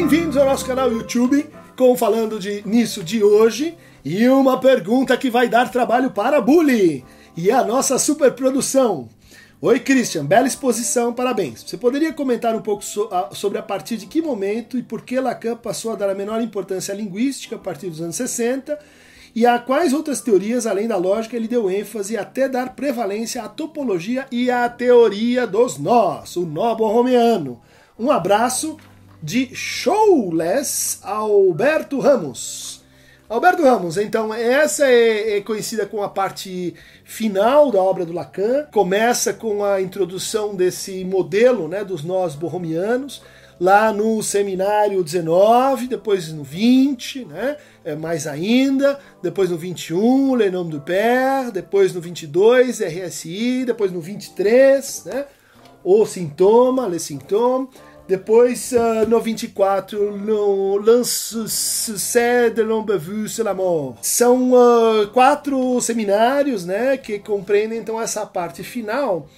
Bem-vindos ao nosso canal YouTube com falando de nisso de hoje e uma pergunta que vai dar trabalho para a Bully e a nossa superprodução. Oi, Christian, bela exposição, parabéns. Você poderia comentar um pouco so a, sobre a partir de que momento e por que Lacan passou a dar a menor importância à linguística a partir dos anos 60 e a quais outras teorias, além da lógica, ele deu ênfase até dar prevalência à topologia e à teoria dos nós, o nó borromeano. Um abraço de Showless Alberto Ramos. Alberto Ramos, então, essa é, é, conhecida como a parte final da obra do Lacan. Começa com a introdução desse modelo né, dos nós borromianos lá no seminário 19, depois no 20, né? É, mais ainda, depois no 21, Le Nom du Père, depois no 22, RSI, depois no 23, né? O sintoma, Le Symptôme, depois uh, no 24, no L'Insuccès de l'Homme vu sur la mort. São uh, quatro seminários né, que compreendem então essa parte final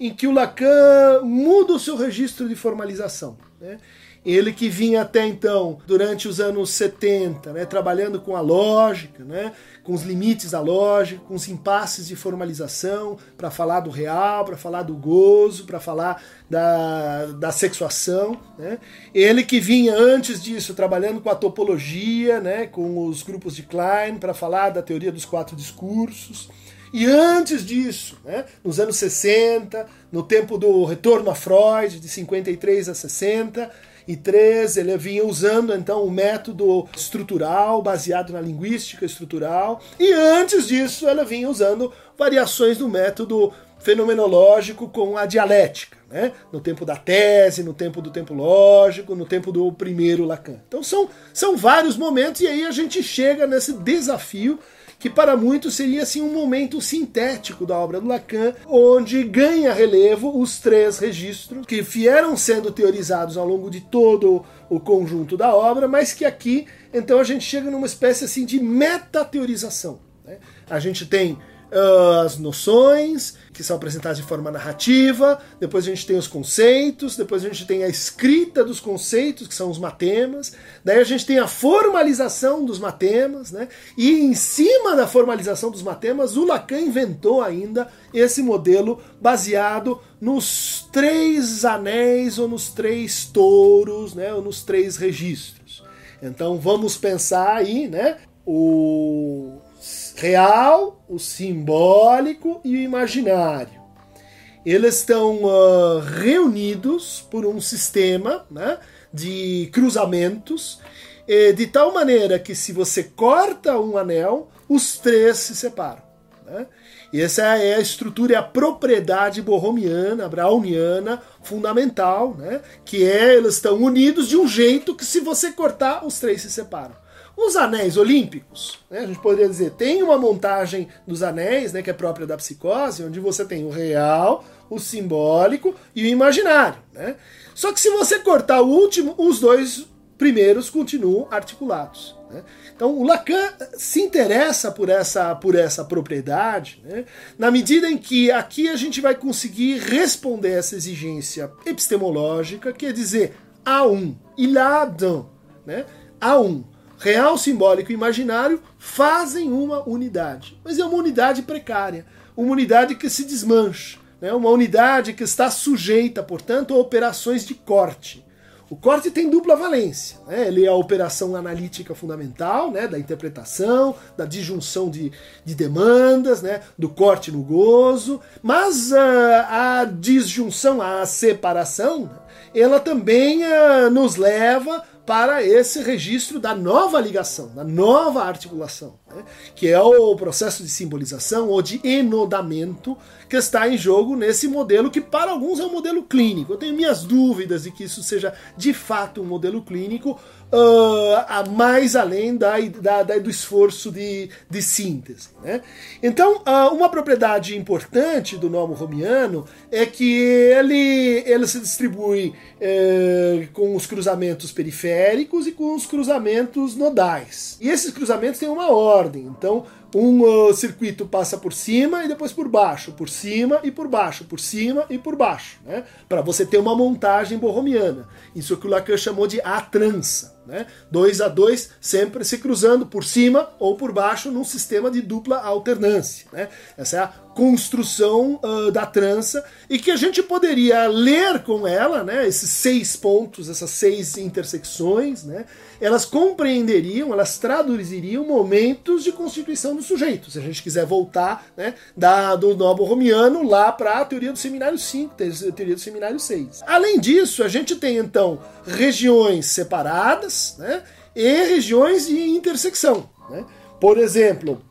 em que o Lacan muda o seu registro de formalização. Né? Ele que vinha até então, durante os anos 70, né, trabalhando com a lógica, né, com os limites da lógica, com os impasses de formalização, para falar do real, para falar do gozo, para falar da, da sexuação. Né. Ele que vinha antes disso trabalhando com a topologia, né, com os grupos de Klein, para falar da teoria dos quatro discursos. E antes disso, né, nos anos 60, no tempo do retorno a Freud, de 53 a 60, e 13 ele vinha usando então o método estrutural baseado na linguística estrutural e antes disso ela vinha usando variações do método fenomenológico com a dialética, né? no tempo da tese, no tempo do tempo lógico, no tempo do primeiro Lacan. Então são, são vários momentos e aí a gente chega nesse desafio que para muitos seria assim um momento sintético da obra do Lacan, onde ganha relevo os três registros que vieram sendo teorizados ao longo de todo o conjunto da obra, mas que aqui então a gente chega numa espécie assim de metateorização. Né? A gente tem as noções, que são apresentadas de forma narrativa, depois a gente tem os conceitos, depois a gente tem a escrita dos conceitos, que são os matemas, daí a gente tem a formalização dos matemas, né? e em cima da formalização dos matemas, o Lacan inventou ainda esse modelo baseado nos três anéis ou nos três touros, né? ou nos três registros. Então vamos pensar aí, né? O real, o simbólico e o imaginário. Eles estão uh, reunidos por um sistema né, de cruzamentos, de tal maneira que se você corta um anel, os três se separam. Né? E essa é a estrutura e a propriedade borromiana, browniana, fundamental, né? que é, eles estão unidos de um jeito que se você cortar, os três se separam. Os anéis olímpicos, né, a gente poderia dizer, tem uma montagem dos anéis, né, que é própria da psicose, onde você tem o real, o simbólico e o imaginário. Né? Só que se você cortar o último, os dois primeiros continuam articulados. Né? Então o Lacan se interessa por essa, por essa propriedade, né? na medida em que aqui a gente vai conseguir responder essa exigência epistemológica, que é dizer, há um, il a né? há um real, simbólico e imaginário fazem uma unidade. Mas é uma unidade precária, uma unidade que se desmancha, né? uma unidade que está sujeita, portanto, a operações de corte. O corte tem dupla valência. Né? Ele é a operação analítica fundamental, né? da interpretação, da disjunção de, de demandas, né? do corte no gozo, mas uh, a disjunção, a separação, ela também uh, nos leva para esse registro da nova ligação, da nova articulação, né? que é o processo de simbolização ou de enodamento que está em jogo nesse modelo que para alguns é um modelo clínico. Eu tenho minhas dúvidas de que isso seja de fato um modelo clínico, uh, mais além da, da, da, do esforço de, de síntese. Né? Então, uh, uma propriedade importante do nomo romiano é que ele, ele se distribui uh, com os cruzamentos periféricos e com os cruzamentos nodais. E esses cruzamentos têm uma ordem. Então, um uh, circuito passa por cima e depois por baixo, por cima e por baixo, por cima e por baixo, né? Para você ter uma montagem borromiana. Isso que o Lacan chamou de a trança, né? Dois a dois sempre se cruzando por cima ou por baixo num sistema de dupla alternância, né? Essa é a construção uh, da trança e que a gente poderia ler com ela, né? Esses seis pontos, essas seis intersecções, né? Elas compreenderiam, elas traduziriam momentos de constituição do sujeito. Se a gente quiser voltar, né? Da, do nobo romiano lá para a teoria do seminário 5, teoria do seminário 6. Além disso, a gente tem então regiões separadas, né? E regiões de intersecção, né? Por exemplo,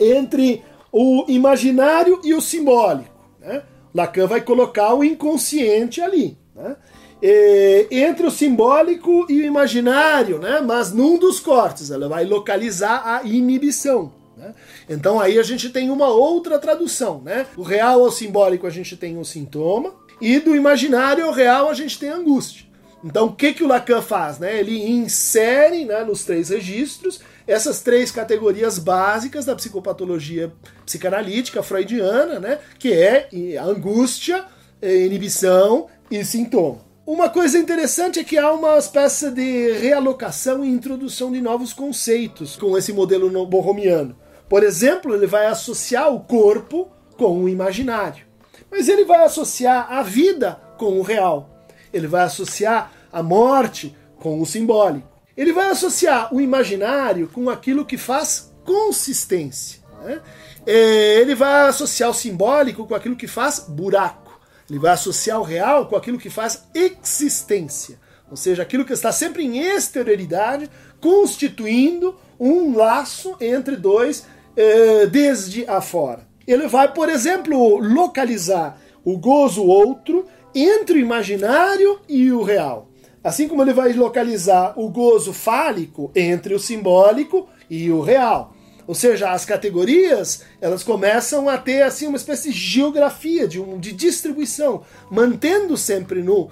entre o imaginário e o simbólico. Né? Lacan vai colocar o inconsciente ali. Né? E, entre o simbólico e o imaginário, né? mas num dos cortes, ela vai localizar a inibição. Né? Então aí a gente tem uma outra tradução. Né? O real ao simbólico a gente tem um sintoma, e do imaginário ao real a gente tem angústia. Então, o que, que o Lacan faz? Né? Ele insere né, nos três registros essas três categorias básicas da psicopatologia psicanalítica freudiana, né? que é angústia, inibição e sintoma. Uma coisa interessante é que há uma espécie de realocação e introdução de novos conceitos com esse modelo borromiano. Por exemplo, ele vai associar o corpo com o imaginário, mas ele vai associar a vida com o real ele vai associar a morte com o simbólico. Ele vai associar o imaginário com aquilo que faz consistência. Né? É, ele vai associar o simbólico com aquilo que faz buraco. Ele vai associar o real com aquilo que faz existência. Ou seja, aquilo que está sempre em exterioridade, constituindo um laço entre dois é, desde afora. Ele vai, por exemplo, localizar o gozo outro entre o imaginário e o real. Assim como ele vai localizar o gozo fálico entre o simbólico e o real. Ou seja, as categorias elas começam a ter assim uma espécie de geografia, de, um, de distribuição, mantendo sempre no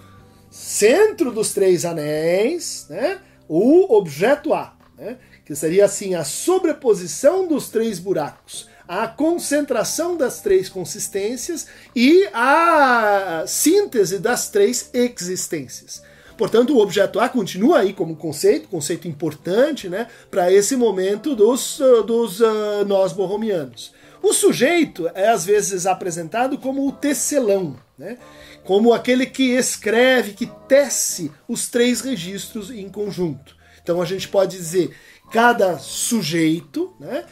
centro dos três anéis né, o objeto A, né, que seria assim a sobreposição dos três buracos a concentração das três consistências e a síntese das três existências. Portanto, o objeto A continua aí como conceito, conceito importante né, para esse momento dos, dos uh, nós borromianos. O sujeito é às vezes apresentado como o tecelão, né, como aquele que escreve, que tece os três registros em conjunto. Então a gente pode dizer cada sujeito né,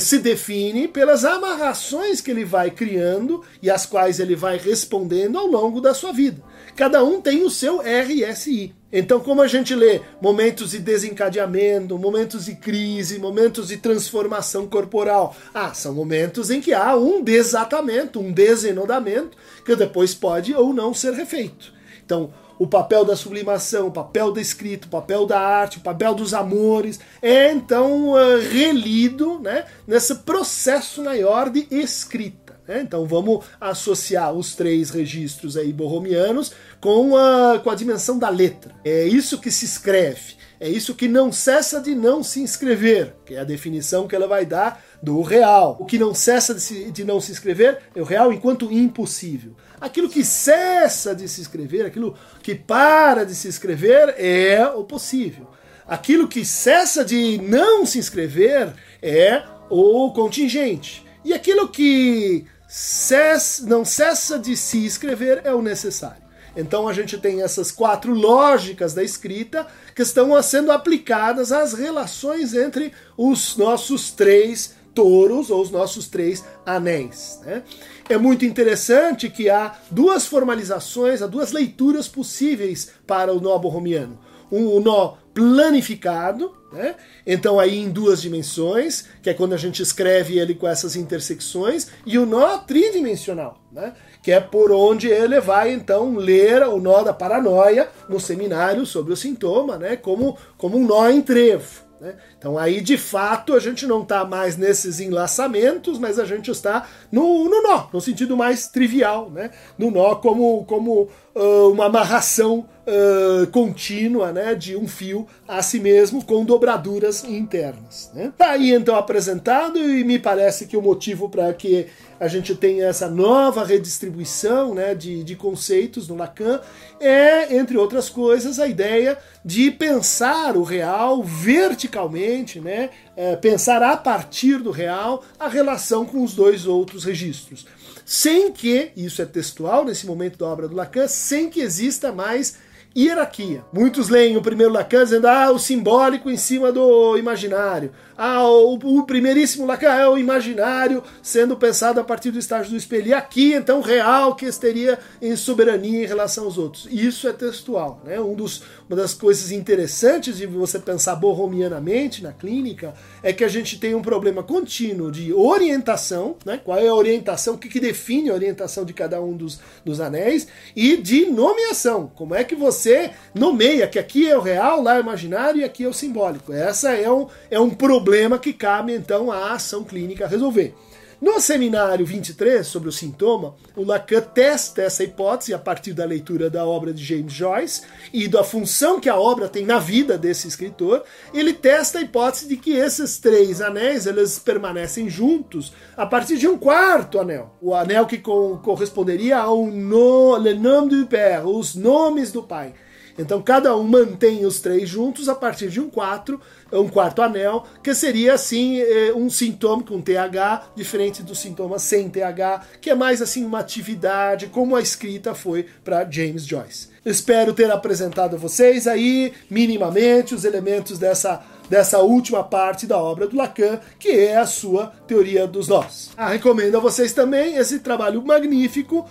se define pelas amarrações que ele vai criando e as quais ele vai respondendo ao longo da sua vida. Cada um tem o seu RSI. Então, como a gente lê momentos de desencadeamento, momentos de crise, momentos de transformação corporal, ah, são momentos em que há um desatamento, um desenodamento, que depois pode ou não ser refeito. Então, o papel da sublimação, o papel da escrita, o papel da arte, o papel dos amores, é então uh, relido né, nesse processo maior de escrita. Né? Então vamos associar os três registros aí borromianos com a, com a dimensão da letra. É isso que se escreve. É isso que não cessa de não se inscrever, que é a definição que ela vai dar do real. O que não cessa de, se, de não se inscrever é o real enquanto impossível. Aquilo que cessa de se escrever, aquilo que para de se escrever é o possível. Aquilo que cessa de não se inscrever é o contingente. E aquilo que cessa, não cessa de se escrever é o necessário. Então a gente tem essas quatro lógicas da escrita que estão sendo aplicadas às relações entre os nossos três touros ou os nossos três anéis. Né? É muito interessante que há duas formalizações, há duas leituras possíveis para o nó borromiano. Um, o nó planificado, né? então aí em duas dimensões, que é quando a gente escreve ele com essas intersecções, e o nó tridimensional, né? que é por onde ele vai então ler o nó da paranoia no seminário sobre o sintoma, né? como, como um nó em trevo. Né? Então aí de fato a gente não está mais nesses enlaçamentos, mas a gente está no, no nó, no sentido mais trivial, né? no nó como, como uh, uma amarração uh, contínua, né, de um fio a si mesmo, com dobraduras internas. Né? Tá aí então apresentado e me parece que o motivo para que a gente tenha essa nova redistribuição né, de, de conceitos no Lacan é, entre outras coisas, a ideia de pensar o real verticalmente, né, é, pensar a partir do real a relação com os dois outros registros sem que, isso é textual nesse momento da obra do Lacan, sem que exista mais hierarquia. Muitos leem o primeiro Lacan dizendo, ah, o simbólico em cima do imaginário. Ah, o, o primeiríssimo Lacan é o imaginário sendo pensado a partir do estágio do espelho. E aqui, então, real que estaria em soberania em relação aos outros. Isso é textual. Né? Um dos, uma das coisas interessantes de você pensar borromianamente na clínica é que a gente tem um problema contínuo de orientação, né? qual é a orientação, o que, que define a orientação de cada um dos, dos anéis, e de nomeação. Como é que você nomeia que aqui é o real, lá é o imaginário e aqui é o simbólico. Essa é um, é um problema que cabe então à ação clínica resolver. No seminário 23 sobre o sintoma, o Lacan testa essa hipótese a partir da leitura da obra de James Joyce e da função que a obra tem na vida desse escritor. Ele testa a hipótese de que esses três anéis eles permanecem juntos a partir de um quarto anel, o anel que corresponderia ao no, le nom du père, os nomes do pai. Então cada um mantém os três juntos a partir de um quatro, um quarto anel, que seria assim eh, um sintoma com TH, diferente do sintoma sem TH, que é mais assim uma atividade, como a escrita foi para James Joyce. Espero ter apresentado a vocês aí minimamente os elementos dessa dessa última parte da obra do Lacan, que é a sua teoria dos nós. Ah, recomendo a vocês também esse trabalho magnífico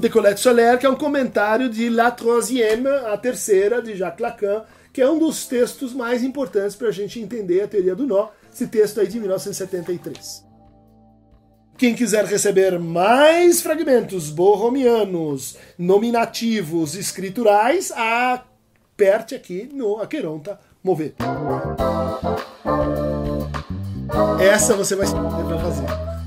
de Colette Soler, que é um comentário de La Troisième, a terceira, de Jacques Lacan, que é um dos textos mais importantes para a gente entender a teoria do nó, esse texto aí de 1973. Quem quiser receber mais fragmentos borromianos, nominativos, escriturais, aperte aqui no Aqueronta Mover. Essa você vai para fazer.